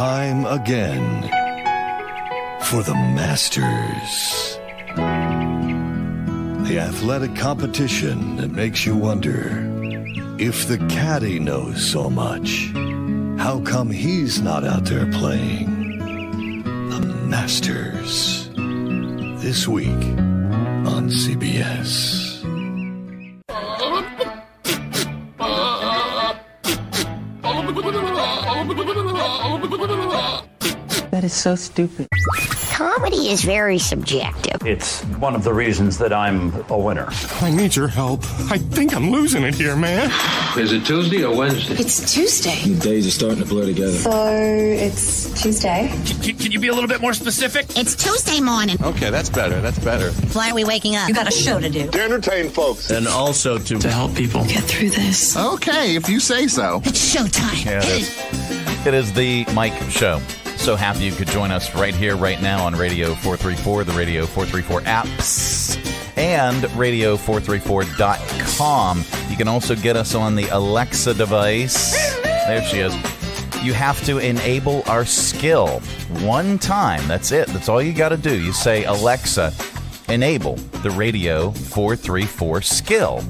time again for the Masters. The athletic competition that makes you wonder if the caddy knows so much, how come he's not out there playing? The Masters. This week on CBS. Is so stupid. Comedy is very subjective. It's one of the reasons that I'm a winner. I need your help. I think I'm losing it here, man. Is it Tuesday or Wednesday? It's Tuesday. The days are starting to blur together. So it's Tuesday. Can, can, you be a little bit more specific? It's Tuesday morning. Okay, that's better. That's better. Why are we waking up? You got a show to do. To entertain folks. And also to, to help people get through this. Okay, if you say so. It's showtime. Yeah, it is. It is the Mike Show. So happy you could join us right here, right now on Radio 434, the Radio 434 apps, and radio434.com. You can also get us on the Alexa device. There she is. You have to enable our skill one time. That's it. That's all you got to do. You say, Alexa, enable the Radio 434 skill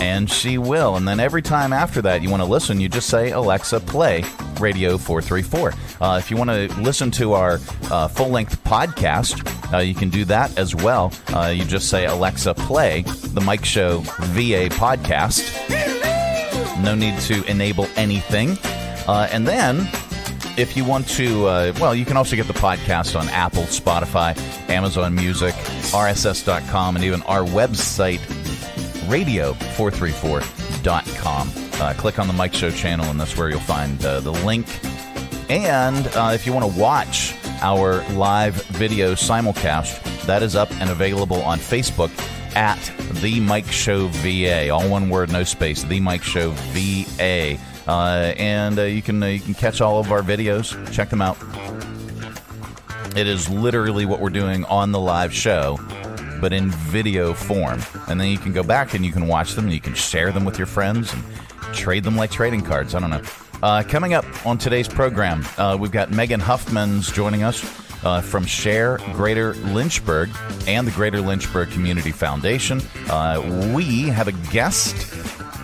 and she will. And then every time after that you want to listen, you just say, Alexa, play Radio 434. Uh, if you want to listen to our uh, full length podcast, uh, you can do that as well. Uh, you just say, Alexa, play the Mike Show VA podcast. No need to enable anything. Uh, and then if you want to, uh, well, you can also get the podcast on Apple, Spotify, Amazon Music, RSS.com, and even our website, radio434.com. Uh, click on the Mike Show channel, and that's where you'll find uh, the link. And uh, if you want to watch our live video simulcast, that is up and available on Facebook at The Mike Show VA. All one word, no space. The Mike Show VA. Uh, and uh, you can uh, you can catch all of our videos. Check them out. It is literally what we're doing on the live show but in video form. And then you can go back and you can watch them and you can share them with your friends and trade them like trading cards. I don't know. Uh, coming up on today's program, uh, we've got Megan Huffman's joining us uh, from Share Greater Lynchburg and the Greater Lynchburg Community Foundation. Uh, we have a guest,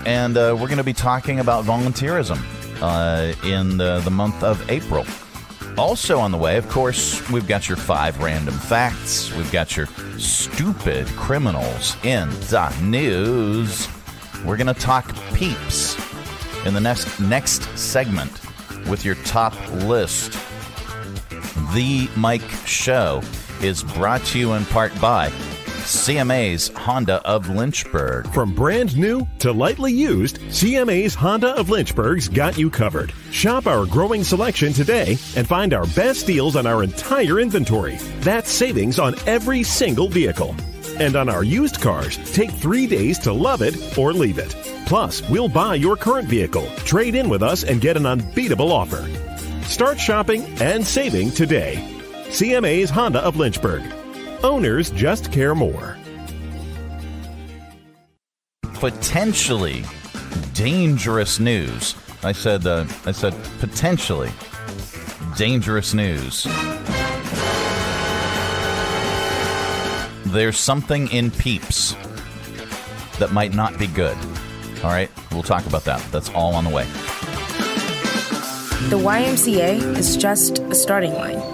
and uh, we're going to be talking about volunteerism uh, in the, the month of April. Also on the way, of course, we've got your five random facts. We've got your stupid criminals in the news. We're going to talk peeps in the next next segment with your top list. The Mike Show is brought to you in part by CMA's Honda of Lynchburg. From brand new to lightly used, CMA's Honda of Lynchburg's got you covered. Shop our growing selection today and find our best deals on our entire inventory. That's savings on every single vehicle. And on our used cars, take three days to love it or leave it. Plus, we'll buy your current vehicle, trade in with us, and get an unbeatable offer. Start shopping and saving today. CMA's Honda of Lynchburg. Owners just care more. Potentially dangerous news. I said. Uh, I said potentially dangerous news. There's something in Peeps that might not be good. All right, we'll talk about that. That's all on the way. The YMCA is just a starting line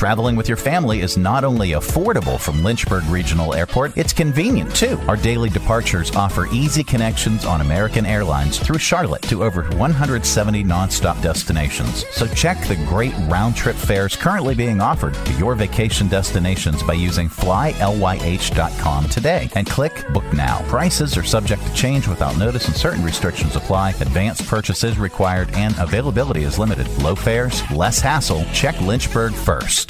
Traveling with your family is not only affordable from Lynchburg Regional Airport, it's convenient too. Our daily departures offer easy connections on American Airlines through Charlotte to over 170 nonstop destinations. So check the great round trip fares currently being offered to your vacation destinations by using flylyh.com today and click Book Now. Prices are subject to change without notice and certain restrictions apply. Advanced purchase is required and availability is limited. Low fares, less hassle. Check Lynchburg first.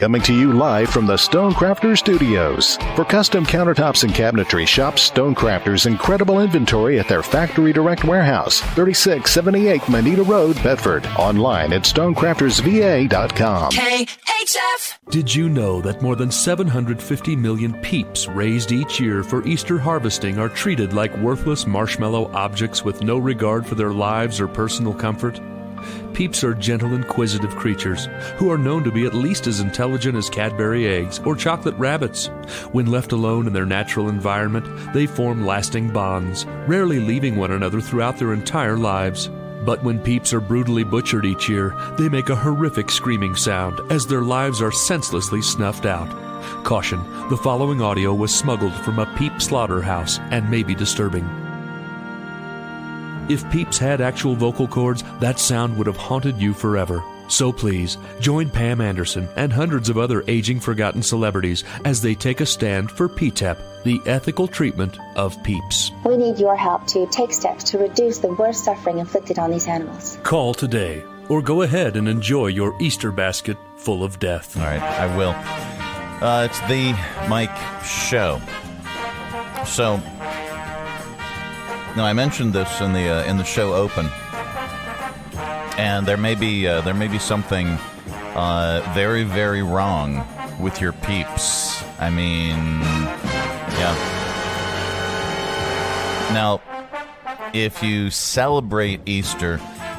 Coming to you live from the Stonecrafter Studios. For custom countertops and cabinetry, shop Stonecrafter's incredible inventory at their Factory Direct Warehouse, 3678 Moneta Road, Bedford. Online at stonecraftersva.com. KHF! Did you know that more than 750 million peeps raised each year for Easter harvesting are treated like worthless marshmallow objects with no regard for their lives or personal comfort? Peeps are gentle, inquisitive creatures who are known to be at least as intelligent as Cadbury eggs or chocolate rabbits. When left alone in their natural environment, they form lasting bonds, rarely leaving one another throughout their entire lives. But when peeps are brutally butchered each year, they make a horrific screaming sound as their lives are senselessly snuffed out. Caution the following audio was smuggled from a peep slaughterhouse and may be disturbing. If Peeps had actual vocal cords, that sound would have haunted you forever. So please, join Pam Anderson and hundreds of other aging forgotten celebrities as they take a stand for PTEP, the ethical treatment of peeps. We need your help to take steps to reduce the worst suffering inflicted on these animals. Call today or go ahead and enjoy your Easter basket full of death. All right, I will. Uh, it's the Mike Show. So, now I mentioned this in the uh, in the show open, and there may be uh, there may be something uh, very very wrong with your peeps. I mean, yeah. Now, if you celebrate Easter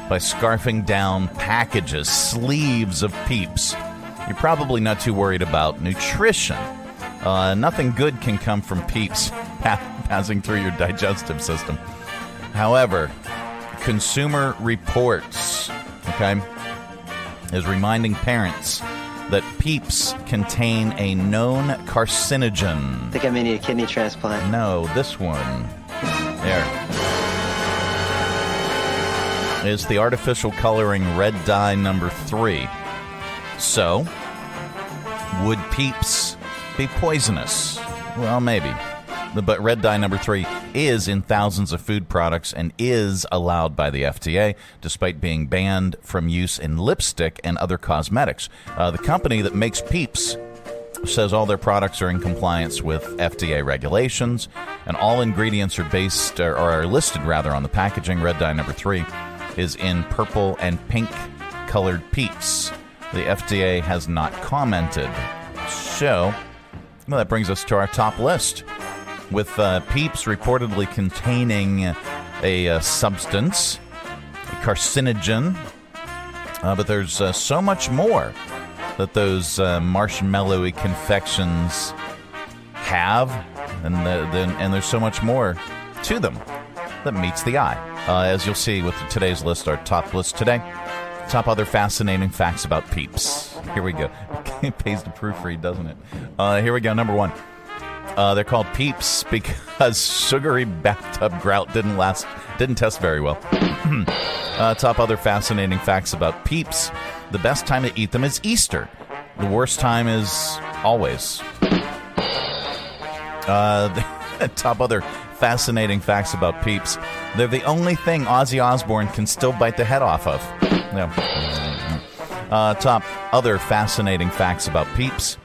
by scarfing down packages, sleeves of peeps, you're probably not too worried about nutrition. Uh, nothing good can come from peeps passing through your digestive system. However, Consumer Reports, okay, is reminding parents that peeps contain a known carcinogen. I think I may need a kidney transplant. No, this one. There. Is the artificial coloring red dye number three. So, would peeps be poisonous? Well, maybe. But red dye number three is in thousands of food products and is allowed by the FDA, despite being banned from use in lipstick and other cosmetics. Uh, the company that makes Peeps says all their products are in compliance with FDA regulations, and all ingredients are based or are listed rather on the packaging. Red dye number three is in purple and pink colored Peeps. The FDA has not commented. So, well, that brings us to our top list with uh, Peeps reportedly containing a, uh, substance, a carcinogen. Uh, but there's uh, so much more that those uh, marshmallowy confections have, and, the, the, and there's so much more to them that meets the eye. Uh, as you'll see with today's list, our top list today. Top other fascinating facts about Peeps. Here we go. it pays to proofread, doesn't it? here we go. Number one. Uh, they're called peeps because sugary bathtub grout didn't last, didn't test very well. uh, top other fascinating facts about peeps: the best time to eat them is Easter. The worst time is always. Uh, top other fascinating facts about peeps: they're the only thing Ozzy Osbourne can still bite the head off of. Yeah. Uh, top other fascinating facts about peeps.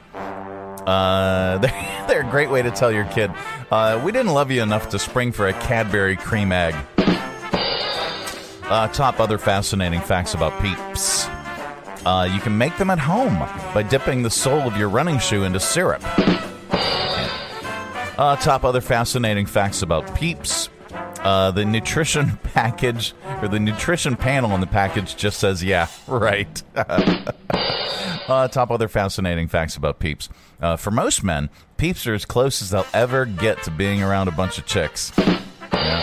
Uh, they're, they're, a great way to tell your kid, uh, we didn't love you enough to spring for a Cadbury cream egg. Uh, top other fascinating facts about peeps. Uh, you can make them at home by dipping the sole of your running shoe into syrup. Uh, top other fascinating facts about peeps. Uh, the nutrition package, or the nutrition panel on the package just says, yeah, right. Uh, top other fascinating facts about peeps. Uh, for most men, peeps are as close as they'll ever get to being around a bunch of chicks. Yeah.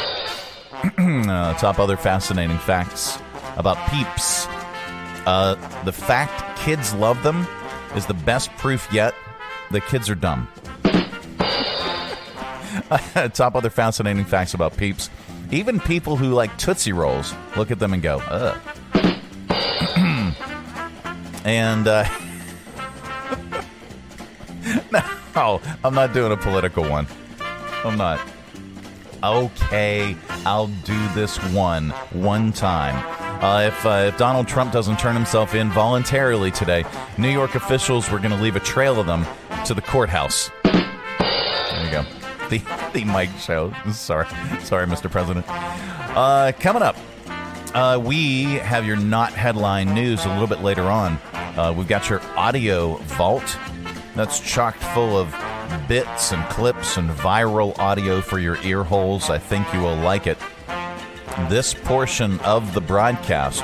uh, top other fascinating facts about peeps. Uh, the fact kids love them is the best proof yet that kids are dumb. Top other fascinating facts about peeps. Even people who like Tootsie Rolls look at them and go, ugh. and, uh, no, I'm not doing a political one. I'm not. Okay, I'll do this one, one time. Uh, if, uh, if Donald Trump doesn't turn himself in voluntarily today, New York officials were going to leave a trail of them to the courthouse. There you go. The, the Mike Show. Sorry. Sorry, Mr. President. Uh, coming up, uh, we have your not headline news a little bit later on. Uh, we've got your audio vault that's chocked full of bits and clips and viral audio for your ear holes. I think you will like it. This portion of the broadcast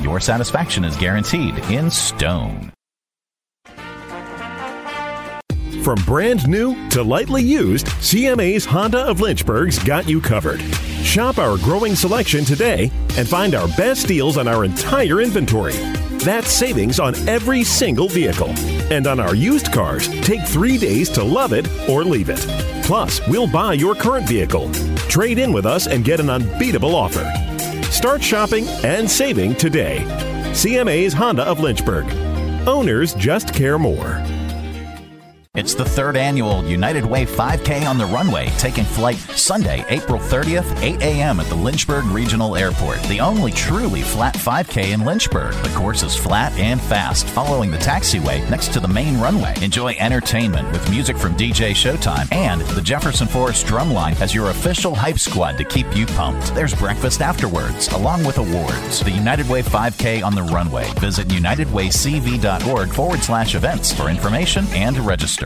Your satisfaction is guaranteed in stone. From brand new to lightly used, CMA's Honda of Lynchburg's got you covered. Shop our growing selection today and find our best deals on our entire inventory. That's savings on every single vehicle. And on our used cars, take three days to love it or leave it. Plus, we'll buy your current vehicle. Trade in with us and get an unbeatable offer. Start shopping and saving today. CMA's Honda of Lynchburg. Owners just care more. It's the third annual United Way 5K on the runway, taking flight Sunday, April 30th, 8 a.m. at the Lynchburg Regional Airport, the only truly flat 5K in Lynchburg. The course is flat and fast, following the taxiway next to the main runway. Enjoy entertainment with music from DJ Showtime and the Jefferson Forest Drumline as your official hype squad to keep you pumped. There's breakfast afterwards, along with awards. The United Way 5K on the runway. Visit unitedwaycv.org forward slash events for information and to register.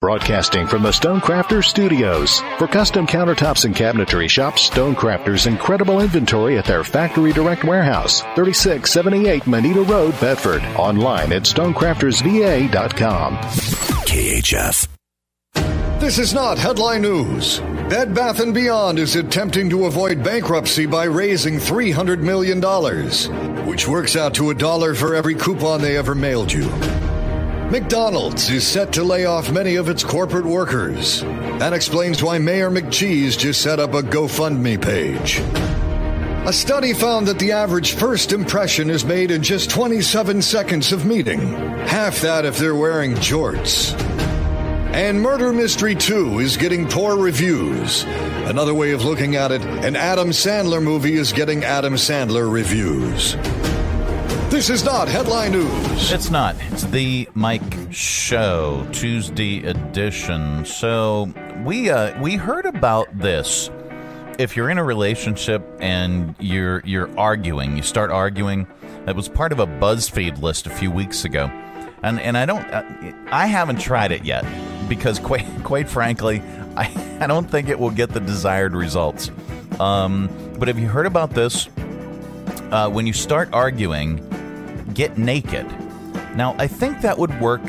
Broadcasting from the Stonecrafters Studios. For custom countertops and cabinetry, shop Stonecrafters' incredible inventory at their Factory Direct Warehouse, 3678 Moneta Road, Bedford. Online at stonecraftersva.com. KHF. This is not headline news. Bed Bath & Beyond is attempting to avoid bankruptcy by raising $300 million, which works out to a dollar for every coupon they ever mailed you. McDonald's is set to lay off many of its corporate workers. That explains why Mayor McCheese just set up a GoFundMe page. A study found that the average first impression is made in just 27 seconds of meeting, half that if they're wearing jorts. And Murder Mystery 2 is getting poor reviews. Another way of looking at it, an Adam Sandler movie is getting Adam Sandler reviews. This is not headline news. It's not. It's the Mike Show Tuesday edition. So we uh, we heard about this. If you're in a relationship and you're you're arguing, you start arguing. That was part of a BuzzFeed list a few weeks ago, and and I don't I haven't tried it yet because quite quite frankly I I don't think it will get the desired results. Um, but have you heard about this? Uh, when you start arguing, get naked. Now, I think that would work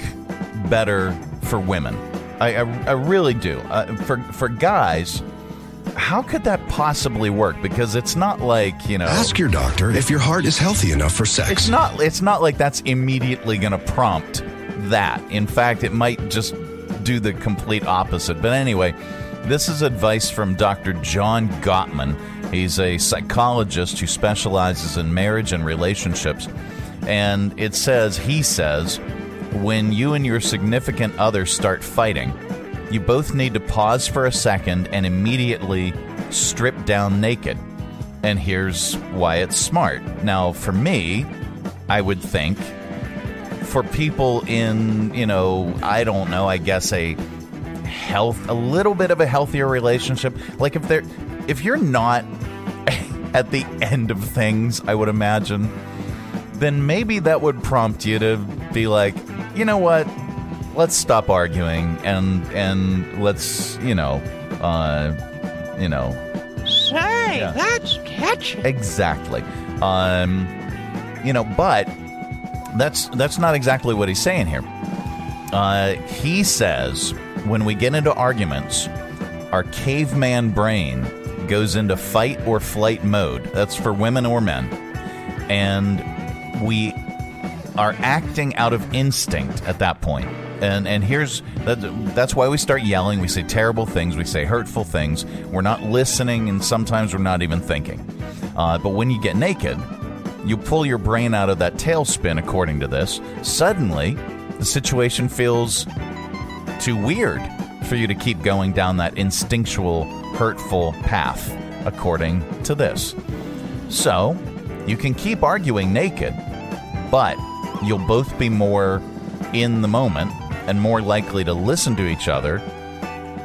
better for women. I, I, I really do. Uh, for for guys, how could that possibly work? Because it's not like you know. Ask your doctor if your heart is healthy enough for sex. It's not. It's not like that's immediately going to prompt that. In fact, it might just do the complete opposite. But anyway, this is advice from Dr. John Gottman. He's a psychologist who specializes in marriage and relationships. And it says, he says, when you and your significant other start fighting, you both need to pause for a second and immediately strip down naked. And here's why it's smart. Now, for me, I would think for people in, you know, I don't know, I guess a health a little bit of a healthier relationship. Like if they're if you're not at the end of things, I would imagine, then maybe that would prompt you to be like, you know what? Let's stop arguing and and let's, you know, uh you know, Say, Yeah. that's catchy. Exactly. Um, you know, but that's that's not exactly what he's saying here. Uh, he says when we get into arguments, our caveman brain goes into fight or flight mode. That's for women or men, and we are acting out of instinct at that point. And and here's that, that's why we start yelling. We say terrible things. We say hurtful things. We're not listening, and sometimes we're not even thinking. Uh, but when you get naked, you pull your brain out of that tailspin. According to this, suddenly the situation feels too weird for you to keep going down that instinctual, hurtful path. According to this, so you can keep arguing naked, but you'll both be more in the moment and more likely to listen to each other,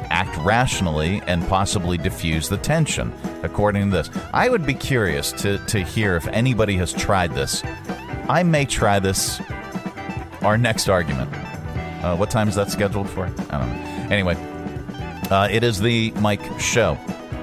act rationally, and possibly diffuse the tension, according to this. I would be curious to, to hear if anybody has tried this. I may try this our next argument. Uh, what time is that scheduled for? I don't know. Anyway, uh, it is the Mike Show.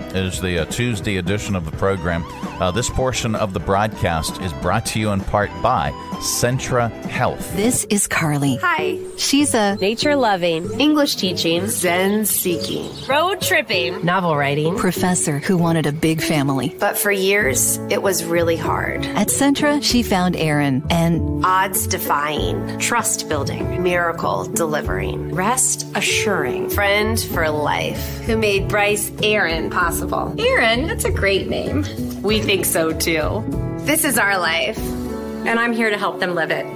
It is the uh, Tuesday edition of the program. Uh, this portion of the broadcast is brought to you in part by Centra Health. This is Carly. Hi. She's a Nature loving, English teaching, Zen seeking, road tripping, novel writing. professor who wanted a big family. But for years, it was really hard. At Centra, she found Aaron and Odds defying, trust building, miracle delivering, rest assuring, friend for life, who made Bryce Aaron possible. Aaron, that's a great name. We think so too. This is our life, and I'm here to help them live it.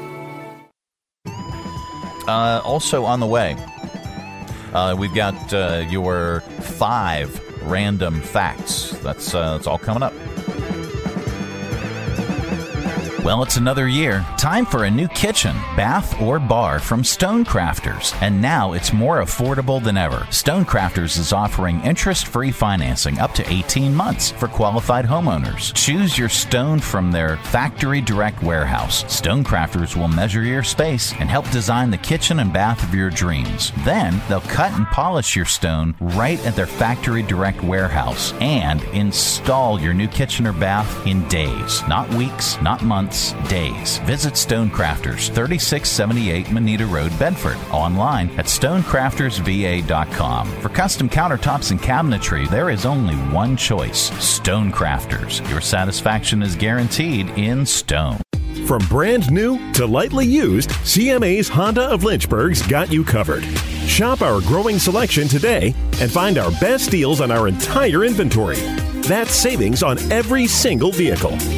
Uh, also on the way, uh, we've got uh, your five random facts. That's uh, that's all coming up. Well, it's another year. Time for a new kitchen, bath, or bar from Stonecrafters. And now it's more affordable than ever. Stonecrafters is offering interest free financing up to 18 months for qualified homeowners. Choose your stone from their factory direct warehouse. Stonecrafters will measure your space and help design the kitchen and bath of your dreams. Then they'll cut and polish your stone right at their factory direct warehouse and install your new kitchen or bath in days, not weeks, not months, days. Visit Stonecrafters, 3678 Moneta Road, Bedford. Online at stonecraftersva.com. For custom countertops and cabinetry, there is only one choice Stonecrafters. Your satisfaction is guaranteed in stone. From brand new to lightly used, CMA's Honda of Lynchburg's got you covered. Shop our growing selection today and find our best deals on our entire inventory. That's savings on every single vehicle.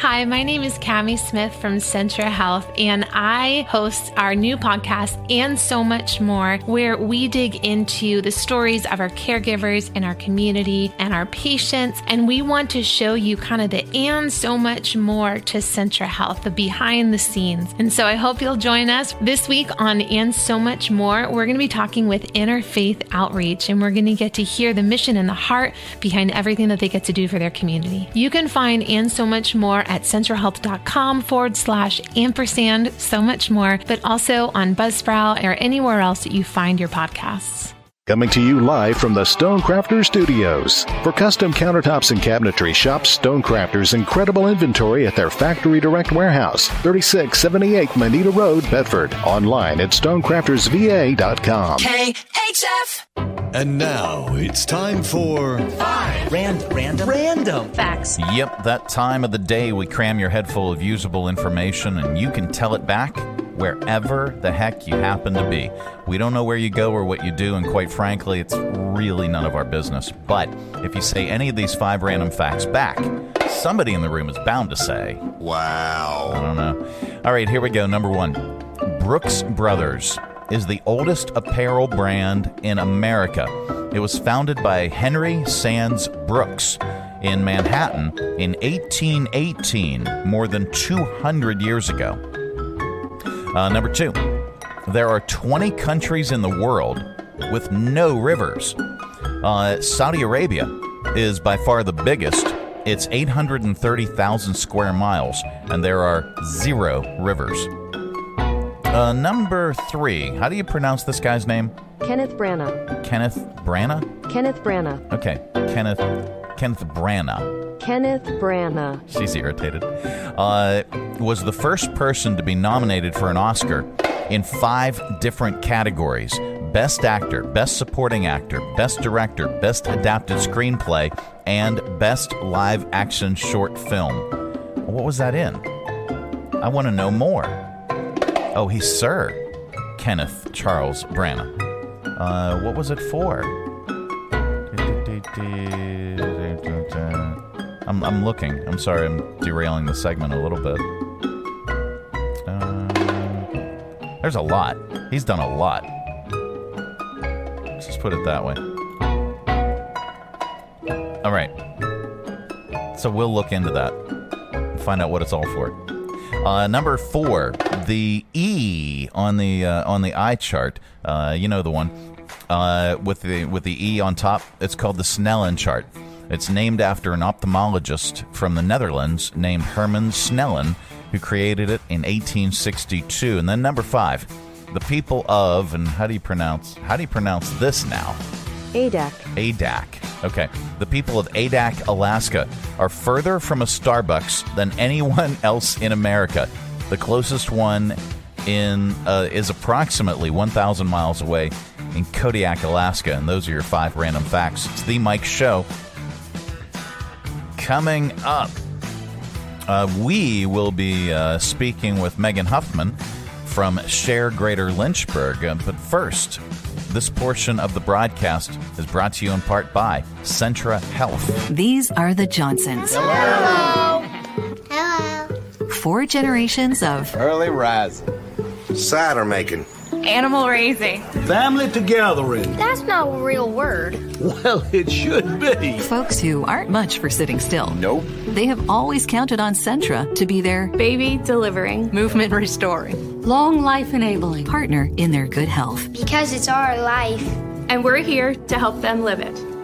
Hi, my name is Cami Smith from Centra Health, and I host our new podcast, And So Much More, where we dig into the stories of our caregivers in our community and our patients. And we want to show you kind of the and so much more to Centra Health, the behind the scenes. And so I hope you'll join us this week on And So Much More. We're going to be talking with Interfaith Outreach, and we're going to get to hear the mission and the heart behind everything that they get to do for their community. You can find And So Much More at centrahealth.com forward slash ampersand, so much more, but also on Buzzsprout or anywhere else that you find your podcasts. Coming to you live from the Stonecrafter Studios. For custom countertops and cabinetry, shop Stonecrafter's incredible inventory at their factory direct warehouse, 3678 Moneta Road, Bedford. Online at stonecraftersva.com. KHF. And now it's time for Random, random, random facts. Yep, that time of the day we cram your head full of usable information and you can tell it back wherever the heck you happen to be. We don't know where you go or what you do, and quite frankly, it's really none of our business. But if you say any of these five random facts back, somebody in the room is bound to say, Wow. I don't know. All right, here we go. Number one Brooks Brothers is the oldest apparel brand in America. It was founded by Henry Sands Brooks in Manhattan in 1818, more than 200 years ago. Uh, number two, there are 20 countries in the world with no rivers. Uh, Saudi Arabia is by far the biggest. It's 830,000 square miles, and there are zero rivers. Uh, number three, how do you pronounce this guy's name? Kenneth Branagh. Kenneth Branagh? Kenneth Branagh. Okay, Kenneth Kenneth Branagh. Kenneth Branagh. She's irritated. Uh, was the first person to be nominated for an Oscar in five different categories Best Actor, Best Supporting Actor, Best Director, Best Adapted Screenplay, and Best Live Action Short Film. What was that in? I want to know more. Oh, he's Sir Kenneth Charles Branagh. Uh, what was it for? I'm, I'm looking. I'm sorry, I'm derailing the segment a little bit. Uh, there's a lot. He's done a lot. Let's just put it that way. All right. So we'll look into that and find out what it's all for. Uh, number four, the E on the uh, on the eye chart. Uh, you know the one uh, with the with the E on top. It's called the Snellen chart. It's named after an ophthalmologist from the Netherlands named Herman Snellen, who created it in 1862. And then number five, the people of and how do you pronounce how do you pronounce this now? Adak. Adak. Okay. The people of Adak, Alaska are further from a Starbucks than anyone else in America. The closest one in uh, is approximately 1,000 miles away in Kodiak, Alaska. And those are your five random facts. It's the Mike Show. Coming up, uh, we will be uh, speaking with Megan Huffman from Share Greater Lynchburg. Uh, but first, this portion of the broadcast is brought to you in part by Centra Health. These are the Johnsons. Hello. Hello. Four generations of early rising, cider making, animal raising, family togethering. That's not a real word. Well, it should be. Folks who aren't much for sitting still. Nope. They have always counted on Centra to be their baby delivering, movement restoring, long life enabling partner in their good health. Because it's our life. And we're here to help them live it.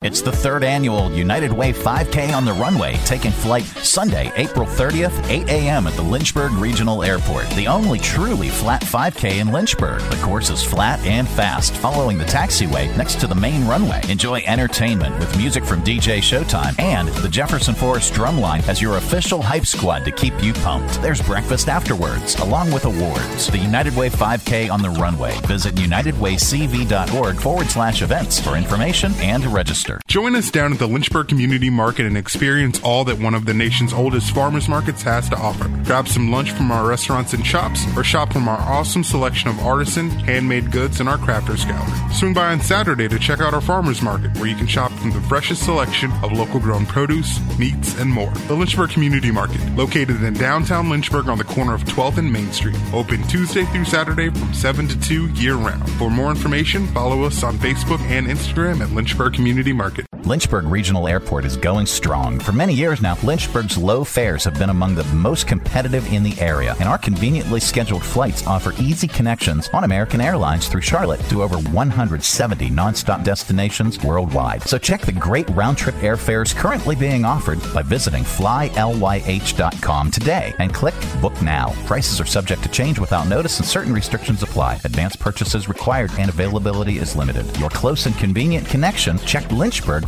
It's the third annual United Way 5K on the runway, taking flight Sunday, April 30th, 8 a.m. at the Lynchburg Regional Airport. The only truly flat 5K in Lynchburg. The course is flat and fast, following the taxiway next to the main runway. Enjoy entertainment with music from DJ Showtime and the Jefferson Forest Drumline as your official hype squad to keep you pumped. There's breakfast afterwards, along with awards. The United Way 5K on the runway. Visit unitedwaycv.org forward slash events for information and to register. Join us down at the Lynchburg Community Market and experience all that one of the nation's oldest farmers markets has to offer. Grab some lunch from our restaurants and shops, or shop from our awesome selection of artisan, handmade goods in our crafters gallery. Swing by on Saturday to check out our farmers market, where you can shop the freshest selection of local grown produce, meats, and more. The Lynchburg Community Market, located in downtown Lynchburg on the corner of 12th and Main Street, open Tuesday through Saturday from 7 to 2 year round. For more information, follow us on Facebook and Instagram at Lynchburg Community Market. Lynchburg Regional Airport is going strong. For many years now, Lynchburg's low fares have been among the most competitive in the area, and our conveniently scheduled flights offer easy connections on American Airlines through Charlotte to over 170 nonstop destinations worldwide. So check the great round trip airfares currently being offered by visiting flylyh.com today and click Book Now. Prices are subject to change without notice and certain restrictions apply. Advanced purchases required and availability is limited. Your close and convenient connection, check Lynchburg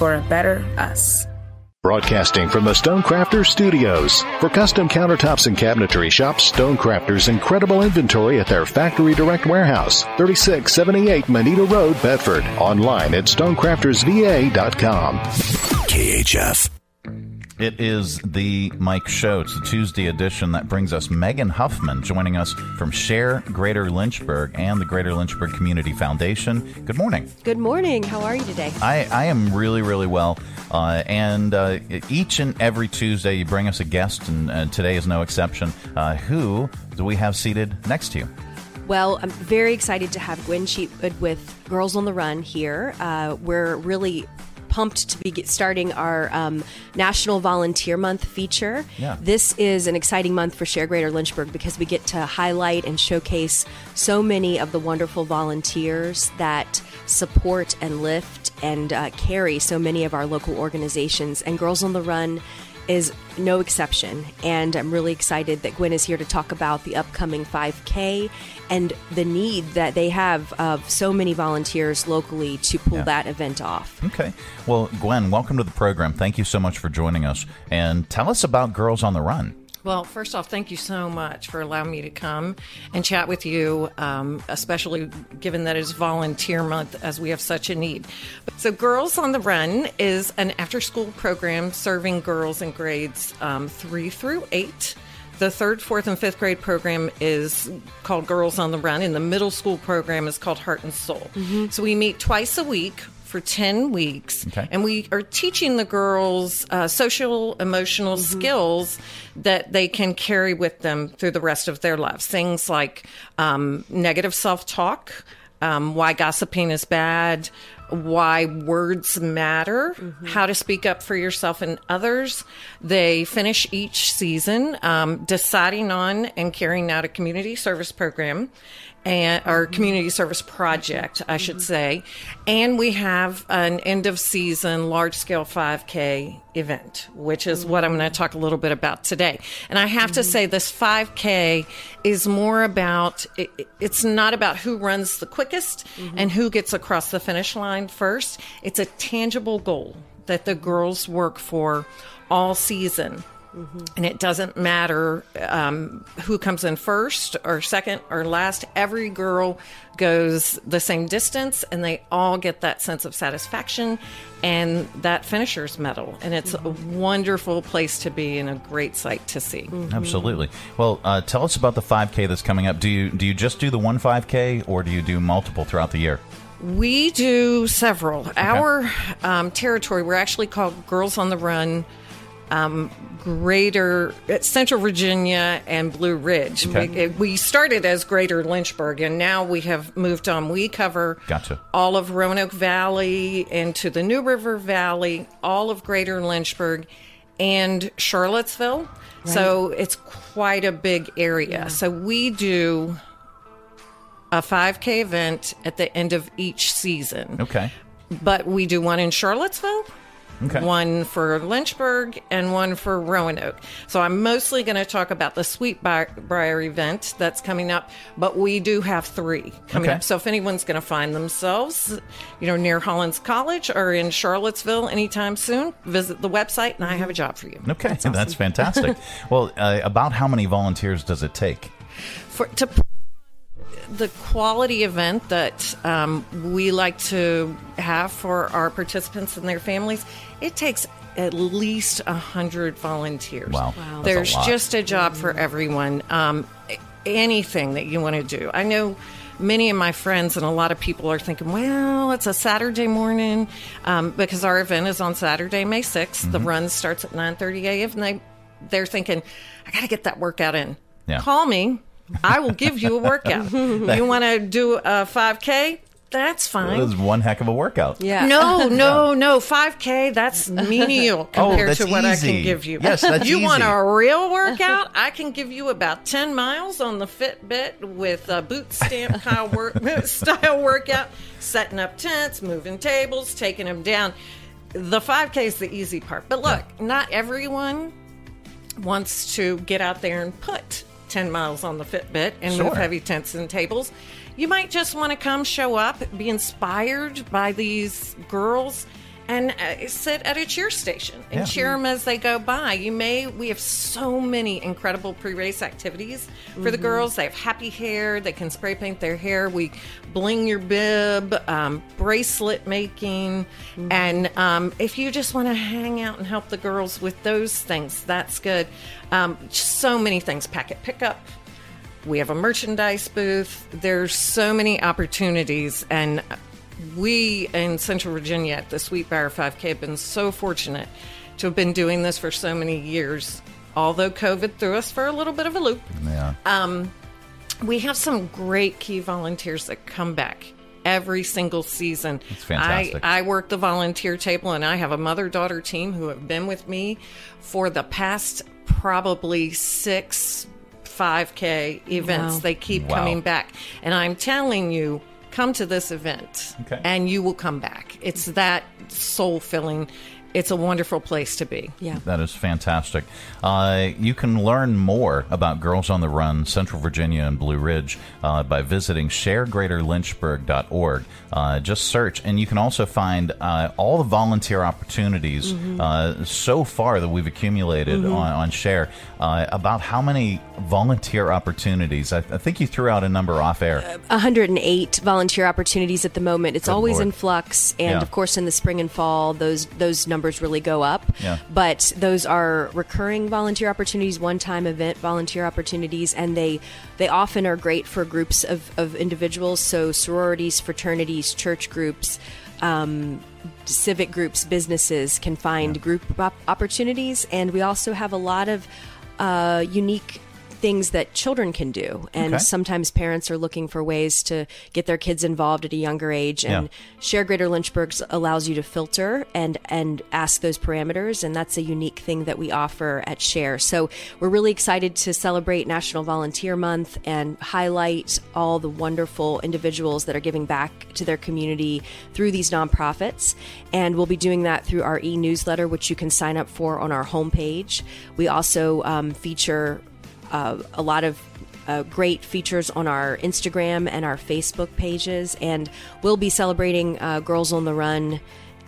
for a better us. Broadcasting from the Stonecrafters Studios. For custom countertops and cabinetry, shop Stonecrafters' incredible inventory at their Factory Direct Warehouse, 3678 Moneta Road, Bedford. Online at stonecraftersva.com. KHF. It is the Mike Show. It's a Tuesday edition that brings us Megan Huffman joining us from Share Greater Lynchburg and the Greater Lynchburg Community Foundation. Good morning. Good morning. How are you today? I, I am really, really well. Uh, and uh, each and every Tuesday, you bring us a guest, and, and today is no exception. Uh, who do we have seated next to you? Well, I'm very excited to have Gwenn Cheatwood with Girls on the Run here. Uh, we're really pumped to be starting our um, National Volunteer Month feature. Yeah. This is an exciting month for Share Greater Lynchburg because we get to highlight and showcase so many of the wonderful volunteers that support and lift and uh, carry so many of our local organizations. And Girls on the Run is no exception. And I'm really excited that Gwenn is here to talk about the upcoming 5K and the need that they have of so many volunteers locally to pull Yeah. that event off. Okay. Well, Gwenn, welcome to the program. Thank you so much for joining us. And tell us about Girls on the Run. Well, first off, thank you so much for allowing me to come and chat with you, um, especially given that it's volunteer month as we have such a need. So, Girls on the Run is an after school program serving girls in grades um, three through eight. The third, fourth, and fifth grade program is called Girls on the Run, and the middle school program is called Heart and Soul. So, we meet twice a week for 10 weeks Okay. and we are teaching the girls uh, social emotional skills that they can carry with them through the rest of their lives. Things like um, negative self-talk um, why gossiping is bad why words matter how to speak up for yourself and others. They finish each season um, deciding on and carrying out a community service program and our community service project, I should mm-hmm. say. And we have an end of season large scale 5K event, which is mm-hmm. what I'm going to talk a little bit about today. And I have to mm-hmm. say, this 5K is more about it, it's not about who runs the quickest and who gets across the finish line first. It's a tangible goal that the girls work for all season. And it doesn't matter um, who comes in first or second or last. Every girl goes the same distance, and they all get that sense of satisfaction and that finisher's medal. And it's a wonderful place to be and a great sight to see. Absolutely. Well, uh, tell us about the 5K that's coming up. Do you do you just do the one 5K, or do you do multiple throughout the year? We do several. Our um, territory, we're actually called Girls on the Run. Um, Greater uh, Central Virginia and Blue Ridge. Okay. We, we started as Greater Lynchburg, and now we have moved on. We cover Gotcha. all of Roanoke Valley into the New River Valley, all of Greater Lynchburg, and Charlottesville. So it's quite a big area. So we do a 5K event at the end of each season. Okay. But we do one in Charlottesville, Okay. one for Lynchburg, and one for Roanoke. So I'm mostly going to talk about the Sweet Briar event that's coming up, but we do have three coming Okay. up. So if anyone's going to find themselves, you know, near Hollins College or in Charlottesville anytime soon, visit the website and I have a job for you. Okay, that's, fantastic. well, uh, about how many volunteers does it take? for to the quality event that um, we like to have for our participants and their families, it takes at least a hundred volunteers. Wow. Wow. That's a There's just a job for everyone. Um, anything that you want to do. I know many of my friends and a lot of people are thinking, well, it's a Saturday morning um, because our event is on Saturday, May 6th. The Mm-hmm. run starts at 9:30 a.m. and they they're thinking, I got to get that workout in. Yeah. Call me. I will give you a workout. you want to do a 5K? That's fine. That was one heck of a workout. Yeah. No, no, no. 5K, that's oh, menial compared Oh, that's to what I can give you. Yes, that's You want a real workout? I can give you about 10 miles on the Fitbit with a boot stamp style, work, style workout, setting up tents, moving tables, taking them down. The 5K is the easy part. But look, not everyone wants to get out there and put 10 miles on the Fitbit and move heavy tents and tables. You might just want to come show up, be inspired by these girls, and uh, sit at a cheer station and Yeah. cheer them as they go by. You may, we have so many incredible pre race activities for the Mm-hmm. Mhm. girls. They have happy hair, they can spray paint their hair. We bling your bib, um, bracelet making. Mm-hmm. And um, if you just want to hang out and help the girls with those things, that's good. Um, so many things. Packet pickup. We have a merchandise booth. There's so many opportunities, and we in Central Virginia at the Sweet Briar 5K have been so fortunate to have been doing this for so many years. Although COVID threw us for a little bit of a loop, Yeah. um, we have some great key volunteers that come back every single season. That's fantastic. I, I work the volunteer table, and I have a mother daughter team who have been with me for the past probably six 5K events. Wow. They keep Wow. coming back. And I'm telling you, come to this event Okay. and you will come back. It's that soul filling. It's a wonderful place to be. Yeah. That is fantastic. Uh, you can learn more about Girls on the Run, Central Virginia and Blue Ridge uh, by visiting sharegreaterlynchburg.org. Uh, just search, and you can also find uh, all the volunteer opportunities Mhm. uh, so far that we've accumulated Mhm. on, on Share. Uh, about how many volunteer opportunities? I, I think you threw out a number off air. 108 volunteer opportunities at the moment. It's Good always Lord. in flux, and Yeah. of course, in the spring and fall, those those numbers really go up. Yeah. But those are recurring volunteer opportunities, one-time event volunteer opportunities, and they they often are great for groups of, of individuals. So sororities, fraternities, church groups. Um, civic groups, businesses can find group op- opportunities, and we also have a lot of uh, unique things that children can do. And Okay. sometimes parents are looking for ways to get their kids involved at a younger age. And Share Greater Lynchburg allows you to filter and and ask those parameters, and that's a unique thing that we offer at Share. So we're really excited to celebrate National Volunteer Month and highlight all the wonderful individuals that are giving back to their community through these nonprofits. And we'll be doing that through our e-newsletter, which you can sign up for on our homepage. We also um, feature uh, a lot of uh, great features on our Instagram and our Facebook pages, and we'll be celebrating uh, Girls on the Run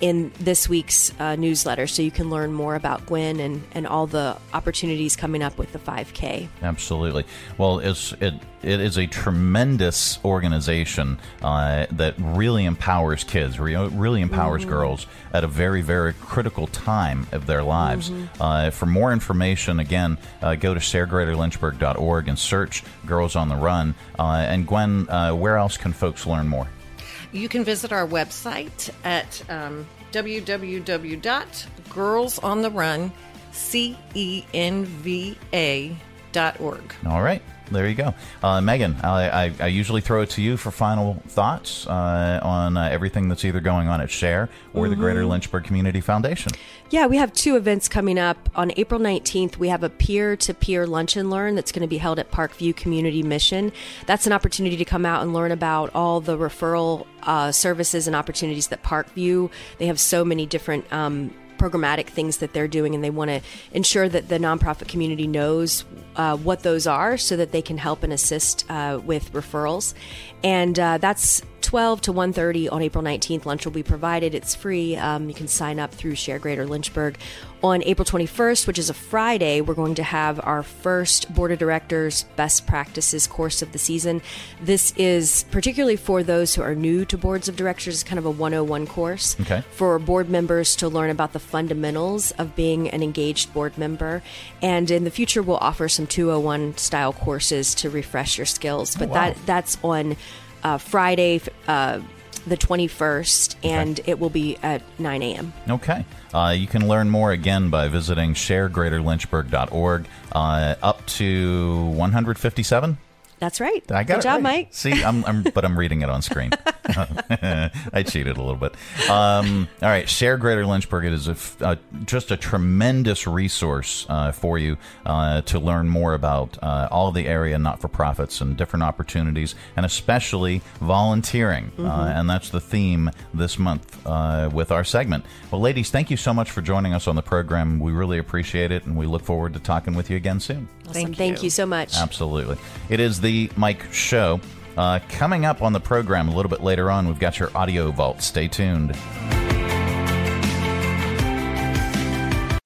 in this week's uh, newsletter, so you can learn more about Gwenn and, and all the opportunities coming up with the 5K. Absolutely. Well, it's it it is a tremendous organization uh, that really empowers kids, re- really empowers Mhm. girls at a very very critical time of their lives. Mhm. Uh, for more information, again, uh, go to sharegreaterlynchburg.org and search "Girls on the Run." Uh, and Gwenn, uh, where else can folks learn more? You can visit our website at um, www.girlsontheRun.org. All right. There you go. Uh, Megan, I, I, I usually throw it to you for final thoughts uh, on uh, everything that's either going on at Share or the Greater Mhm. Lynchburg Community Foundation. Yeah, we have two events coming up. On April 19th, we have a peer to peer lunch and learn that's going to be held at Parkview Community Mission. That's an opportunity to come out and learn about all the referral uh, services and opportunities that Parkview. They have so many different um, programmatic things that they're doing, and they want to ensure that the nonprofit community knows uh, what those are so that they can help and assist uh, with referrals. And uh, that's 12 to 1.30 on April 19th. Lunch will be provided. It's free. Um, you can sign up through Share Greater Lynchburg. On April 21st, which is a Friday, we're going to have our first Board of Directors Best Practices course of the season. This is particularly for those who are new to boards of directors, it's kind of a 101 course Okay. for board members to learn about the fundamentals of being an engaged board member. And in the future, we'll offer some 201 style courses to refresh your skills. But wow. that that's on uh, Friday, uh, the 21st, and it will be at 9 a.m. Okay. Uh, you can learn more again by visiting sharegreaterlynchburg.org. Uh, up to 157? That's right. I got Good job, right. Mike. See, I'm, I'm, but I'm reading it on screen. I cheated a little bit. Um, all right, Share Greater Lynchburg. It is a uh, just a tremendous resource uh, for you uh, to learn more about uh, all the area not for profits and different opportunities, and especially volunteering. Uh, Mhm. and that's the theme this month uh, with our segment. Well, ladies, thank you so much for joining us on the program. We really appreciate it, and we look forward to talking with you again soon. Awesome. Thank, you. so much. Absolutely. It is the Mike Show. Uh, coming up on the program a little bit later on, we've got your audio vault. Stay tuned.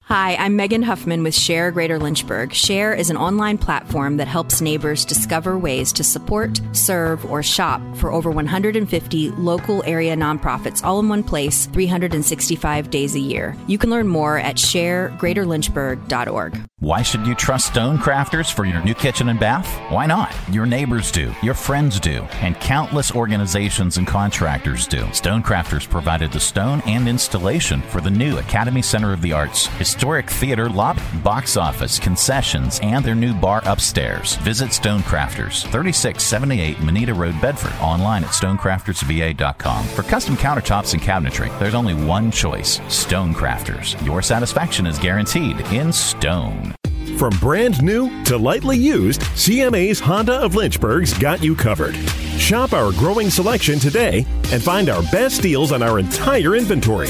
Hi, I'm Megan Huffman with Share Greater Lynchburg. Share is an online platform that helps neighbors discover ways to support, serve, or shop for over 150 local area nonprofits all in one place 365 days a year. You can learn more at sharegreaterlynchburg.org. Why should you trust Stonecrafters for your new kitchen and bath? Why not? Your neighbors do, your friends do, and countless organizations and contractors do. Stonecrafters provided the stone and installation for the new Academy Center of the Arts, historic theater lobby, box office, concessions, and their new bar upstairs. Visit Stonecrafters, 3678 Moneta Road, Bedford, online at stonecraftersva.com. For custom countertops and cabinetry, there's only one choice Stonecrafters. Your satisfaction is guaranteed in stone. From brand new to lightly used, CMA's Honda of Lynchburg's got you covered. Shop our growing selection today and find our best deals on our entire inventory.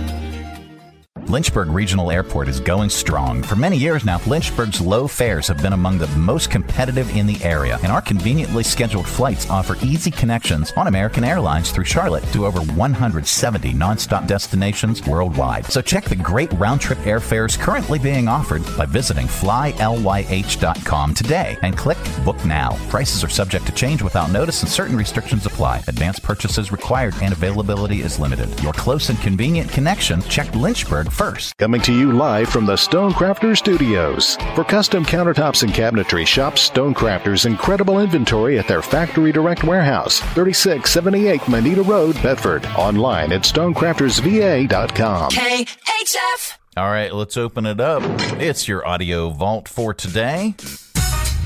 Lynchburg Regional Airport is going strong. For many years now, Lynchburg's low fares have been among the most competitive in the area, and our conveniently scheduled flights offer easy connections on American Airlines through Charlotte to over 170 nonstop destinations worldwide. So check the great round trip airfares currently being offered by visiting flylyh.com today and click Book Now. Prices are subject to change without notice and certain restrictions apply. Advanced purchases required and availability is limited. Your close and convenient connection, check Lynchburg first. Coming to you live from the Stonecrafter Studios. For custom countertops and cabinetry, shop Stonecrafter's incredible inventory at their Factory Direct Warehouse, 3678 Moneta Road, Bedford. Online at stonecraftersva.com. KHF. All right, let's open it up. It's your audio vault for today.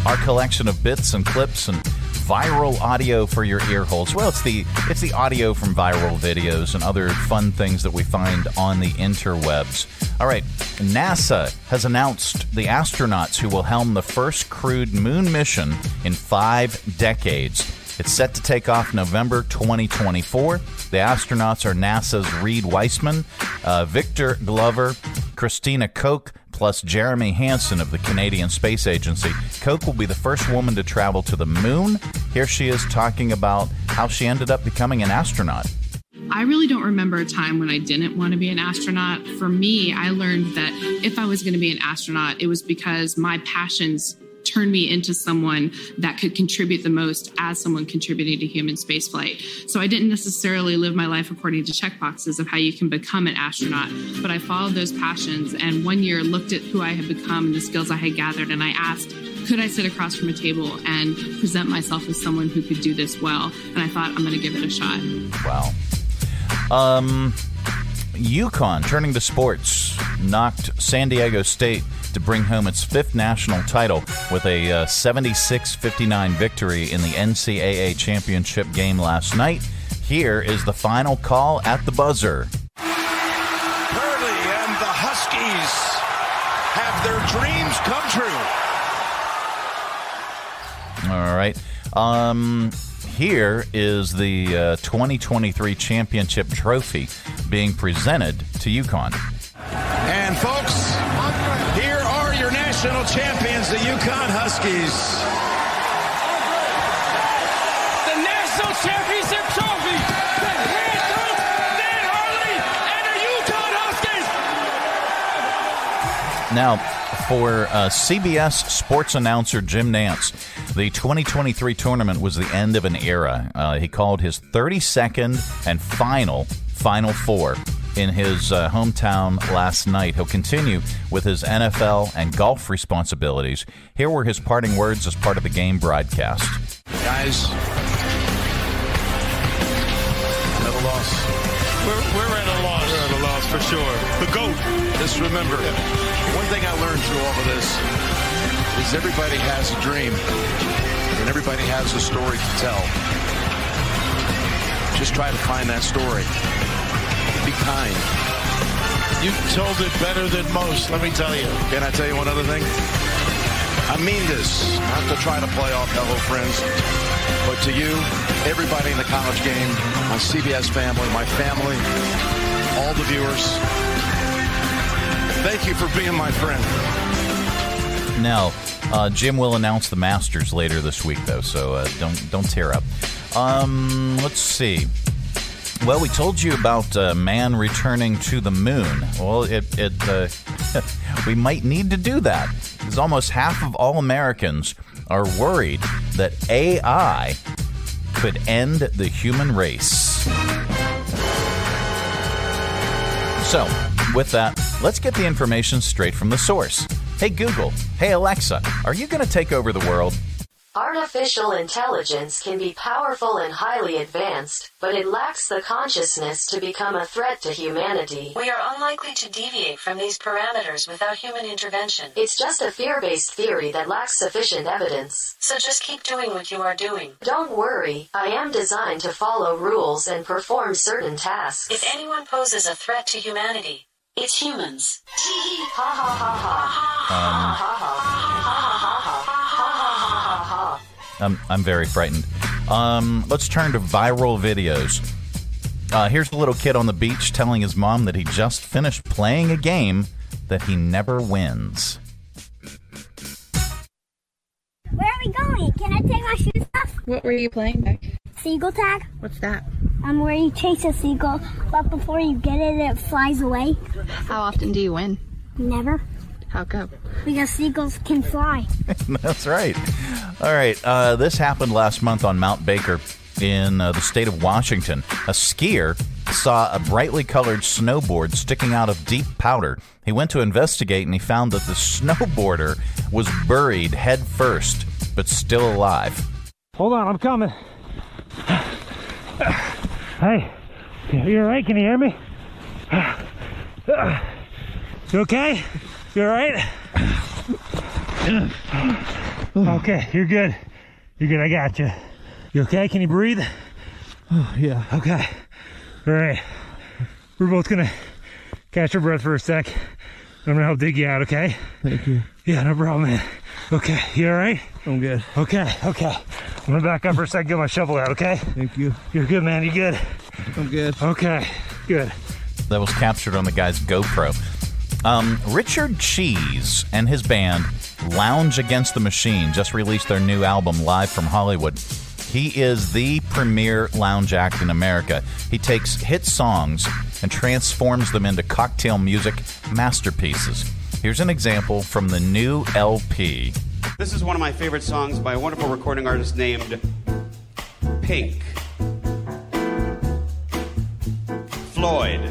Our collection of bits and clips and viral audio for your ear holes. Well, it's the it's the audio from viral videos and other fun things that we find on the interwebs. All right, NASA has announced the astronauts who will helm the first crewed moon mission in 5 decades. It's set to take off November 2024. The astronauts are NASA's Reid Wiseman, uh, Victor Glover, Christina Koch, plus Jeremy Hansen of the Canadian Space Agency. Koch will be the first woman to travel to the moon. Here she is talking about how she ended up becoming an astronaut. I really don't remember a time when I didn't want to be an astronaut. For me, I learned that if I was going to be an astronaut, it was because my passions turned me into someone that could contribute the most as someone contributing to human spaceflight. So I didn't necessarily live my life according to checkboxes of how you can become an astronaut, but I followed those passions and one year looked at who I had become and the skills I had gathered and I asked, could I sit across from a table and present myself as someone who could do this well? And I thought, I'm going to give it a shot. Wow. Um, UConn turning to sports knocked San Diego State to bring home its fifth national title with a 76 uh, 59 victory in the NCAA championship game last night. Here is the final call at the buzzer. Hurley and the Huskies have their dreams come true. All right. Um, here is the uh, 2023 championship trophy being presented to UConn. And folks, here are your national champions, the UConn Huskies. The national championship trophy. The head coach, Dan Hurley, and the UConn Huskies. Now, for uh, CBS sports announcer Jim Nantz, the 2023 tournament was the end of an era. Uh, he called his 32nd and final Final Four. in his uh, hometown last night. He'll continue with his NFL and golf responsibilities. Here were his parting words as part of the game broadcast. Guys, another loss. We're, we're at a loss. We're at a loss for sure. The GOAT. Just remember, one thing I learned through all of this is everybody has a dream and everybody has a story to tell. Just try to find that story. Be kind. You told it better than most, let me tell you. Can I tell you one other thing? I mean this, not to try to play off hello friends, but to you, everybody in the college game, my CBS family, my family, all the viewers, thank you for being my friend. Now, uh, Jim will announce the Masters later this week, though, so uh, don't don't tear up. Um, let's see. Well, we told you about uh, man returning to the moon. Well, it it uh, we might need to do that because almost half of all Americans are worried that AI could end the human race. So, with that, let's get the information straight from the source. Hey Google, hey Alexa, are you going to take over the world? Artificial intelligence can be powerful and highly advanced, but it lacks the consciousness to become a threat to humanity. We are unlikely to deviate from these parameters without human intervention. It's just a fear-based theory that lacks sufficient evidence. So just keep doing what you are doing. Don't worry, I am designed to follow rules and perform certain tasks. If anyone poses a threat to humanity, it's humans. Ha ha ha ha. Ha ha ha. I'm, I'm very frightened. Um, let's turn to viral videos. Uh, here's the little kid on the beach telling his mom that he just finished playing a game that he never wins. Where are we going? Can I take my shoes off? What were you playing back? Seagull tag. What's that? Um, where you chase a seagull, but before you get it, it flies away. How often do you win? Never. How come? Because seagulls can fly. That's right. All right. Uh, this happened last month on Mount Baker in uh, the state of Washington. A skier saw a brightly colored snowboard sticking out of deep powder. He went to investigate and he found that the snowboarder was buried head first, but still alive. Hold on, I'm coming. Hey, you're all right? Can you hear me? You okay? You all right? Okay, you're good. You're good. I got you. You okay? Can you breathe? Oh, yeah. Okay. All right. We're both gonna catch our breath for a sec. I'm gonna help dig you out. Okay? Thank you. Yeah, no problem, man. Okay, you all right? I'm good. Okay, okay. I'm gonna back up for a second, get my shovel out. Okay? Thank you. You're good, man. You good? I'm good. Okay, good. That was captured on the guy's GoPro. Um, Richard Cheese and his band Lounge Against the Machine just released their new album live from Hollywood. He is the premier lounge act in America. He takes hit songs and transforms them into cocktail music masterpieces. Here's an example from the new LP. This is one of my favorite songs by a wonderful recording artist named Pink. Floyd.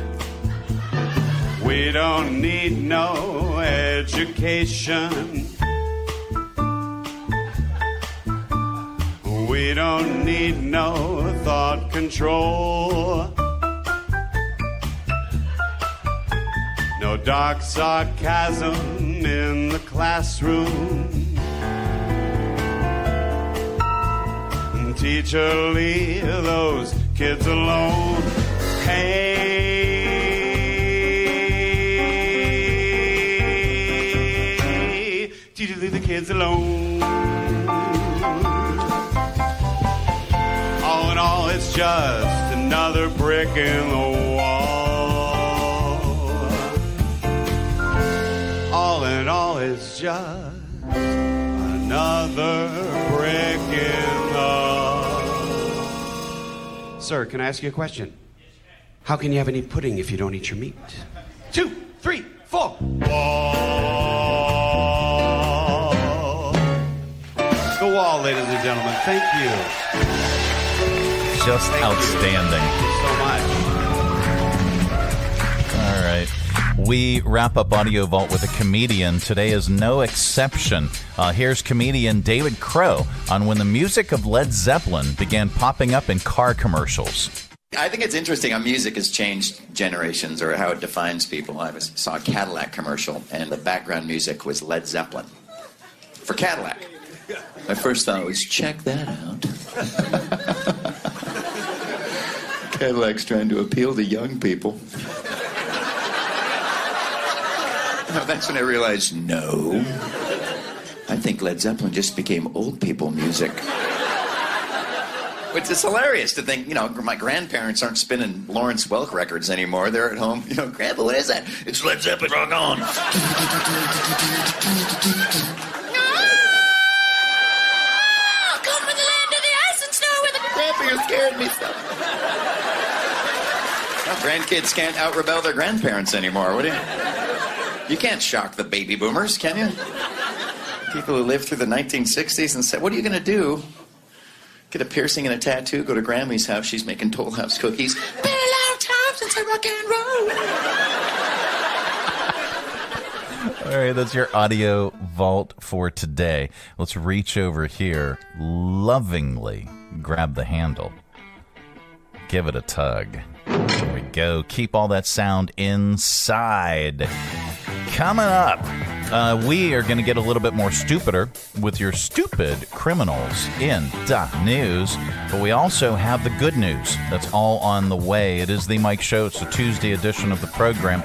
We don't need no education. We don't need no thought control. No dark sarcasm in the classroom. Teacher, leave those kids alone. Hey, teacher, leave the kids alone. All in all, it's just another brick in the wall. All in all, it's just another Sir, can I ask you a question? How can you have any pudding if you don't eat your meat? Two, three, four. Wall. The wall, ladies and gentlemen. Thank you. Just Thank you. outstanding. Thank you We wrap up Audio Vault with a comedian. Today is no exception. Uh, here's comedian David Crow on when the music of Led Zeppelin began popping up in car commercials. I think it's interesting how music has changed generations or how it defines people. I was, saw a Cadillac commercial, and the background music was Led Zeppelin for Cadillac. My first thought was, check that out. Cadillac's trying to appeal to young people. No, that's when I realized, no. I think Led Zeppelin just became old people music. Which is hilarious to think, you know, my grandparents aren't spinning Lawrence Welk records anymore. They're at home, you know, Grandpa, what is that? It's Led Zeppelin, rock on. Ah, come for the land of the ice and snow with a grandpa, you scared me so. Well, grandkids can't out rebel their grandparents anymore. What do you? You can't shock the baby boomers, can you? People who lived through the 1960s and said, "What are you going to do? Get a piercing and a tattoo? Go to Grammy's house? She's making Toll House cookies. Been a long time since I rock and roll." All right, that's your audio vault for today. Let's reach over here, lovingly grab the handle, give it a tug. There we go. Keep all that sound inside. Coming up, uh, we are going to get a little bit more stupider with your stupid criminals in the news. But we also have the good news. That's all on the way. It is the Mike Show. It's a Tuesday edition of the program.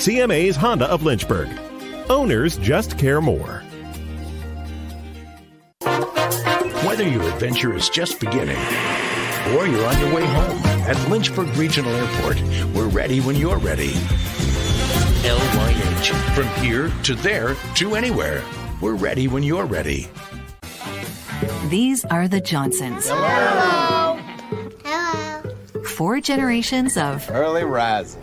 CMA's Honda of Lynchburg. Owners just care more. Whether your adventure is just beginning or you're on your way home, at Lynchburg Regional Airport, we're ready when you're ready. LYH. From here to there to anywhere. We're ready when you're ready. These are the Johnsons. Hello. Hello. Four generations of Early rising.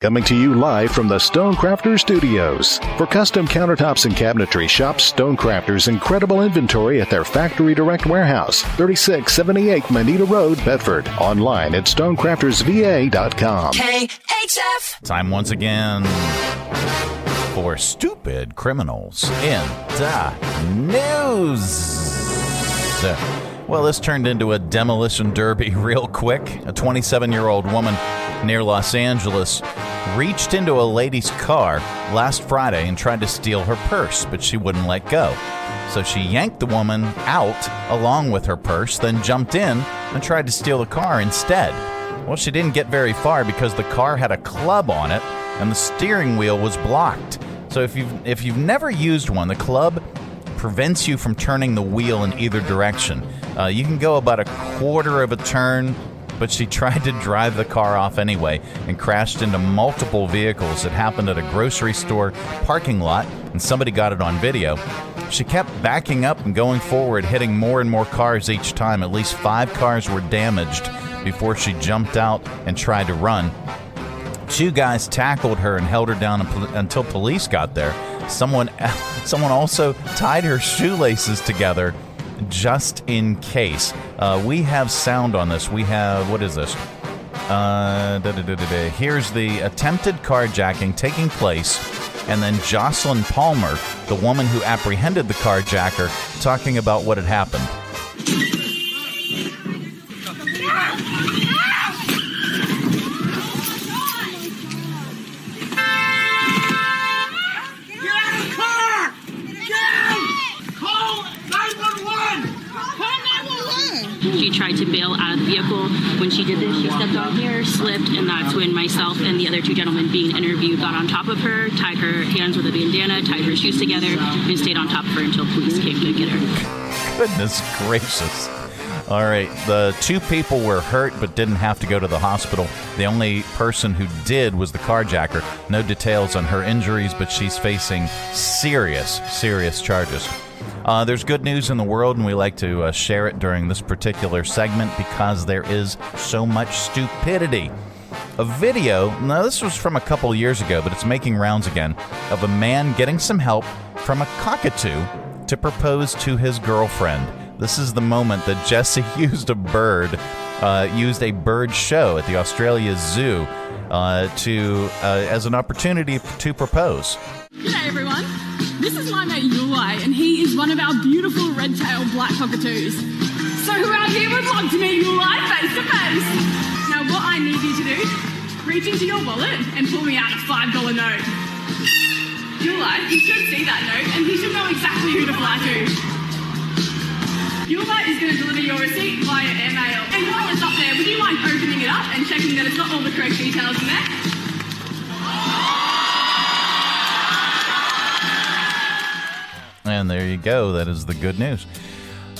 Coming to you live from the Stonecrafter Studios. For custom countertops and cabinetry, shop Stonecrafter's incredible inventory at their Factory Direct Warehouse, 3678 Moneta Road, Bedford. Online at stonecraftersva.com. KHF. Time once again for stupid criminals in the news. Well, this turned into a demolition derby real quick. A 27 year old woman near Los Angeles reached into a lady's car last Friday and tried to steal her purse, but she wouldn't let go. So she yanked the woman out along with her purse, then jumped in and tried to steal the car instead. Well, she didn't get very far because the car had a club on it and the steering wheel was blocked. So if you've if you've never used one, the club prevents you from turning the wheel in either direction. Uh, you can go about a quarter of a turn, but she tried to drive the car off anyway and crashed into multiple vehicles. It happened at a grocery store parking lot, and somebody got it on video. She kept backing up and going forward, hitting more and more cars each time. At least five cars were damaged before she jumped out and tried to run. Two guys tackled her and held her down until police got there. Someone, someone also tied her shoelaces together just in case. Uh, we have sound on this. We have what is this? Uh, Here's the attempted carjacking taking place, and then Jocelyn Palmer, the woman who apprehended the carjacker, talking about what had happened. Tried to bail out of the vehicle. When she did this, she stepped on here, slipped, and that's when myself and the other two gentlemen being interviewed got on top of her, tied her hands with a bandana, tied her shoes together, and stayed on top of her until police came to get her. Goodness gracious. All right, the two people were hurt but didn't have to go to the hospital. The only person who did was the carjacker. No details on her injuries, but she's facing serious, serious charges. Uh, there's good news in the world, and we like to uh, share it during this particular segment because there is so much stupidity. A video, now this was from a couple years ago, but it's making rounds again, of a man getting some help from a cockatoo to propose to his girlfriend. This is the moment that Jesse used a bird, uh, used a bird show at the Australia Zoo uh, to uh, as an opportunity to propose. G'day everyone. This is my mate one of our beautiful red-tailed black cockatoos. So who out here would love to meet Yulai face to face? Now what I need you to do, reach into your wallet and pull me out a five dollar note. Yulai, you should see that note, and he should know exactly who to fly to. Yulai is going to deliver your receipt via airmail. And while it's up there, would you mind opening it up and checking that it's got all the correct details in there? And there you go. That is the good news.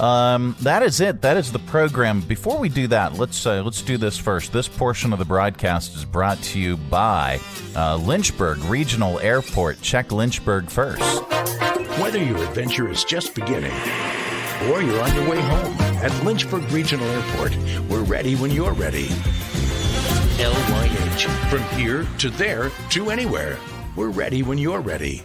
Um, that is it. That is the program. Before we do that, let's uh, let's do this first. This portion of the broadcast is brought to you by uh, Lynchburg Regional Airport. Check Lynchburg first. Whether your adventure is just beginning or you're on your way home, at Lynchburg Regional Airport, we're ready when you're ready. LYH. From here to there to anywhere. We're ready when you're ready.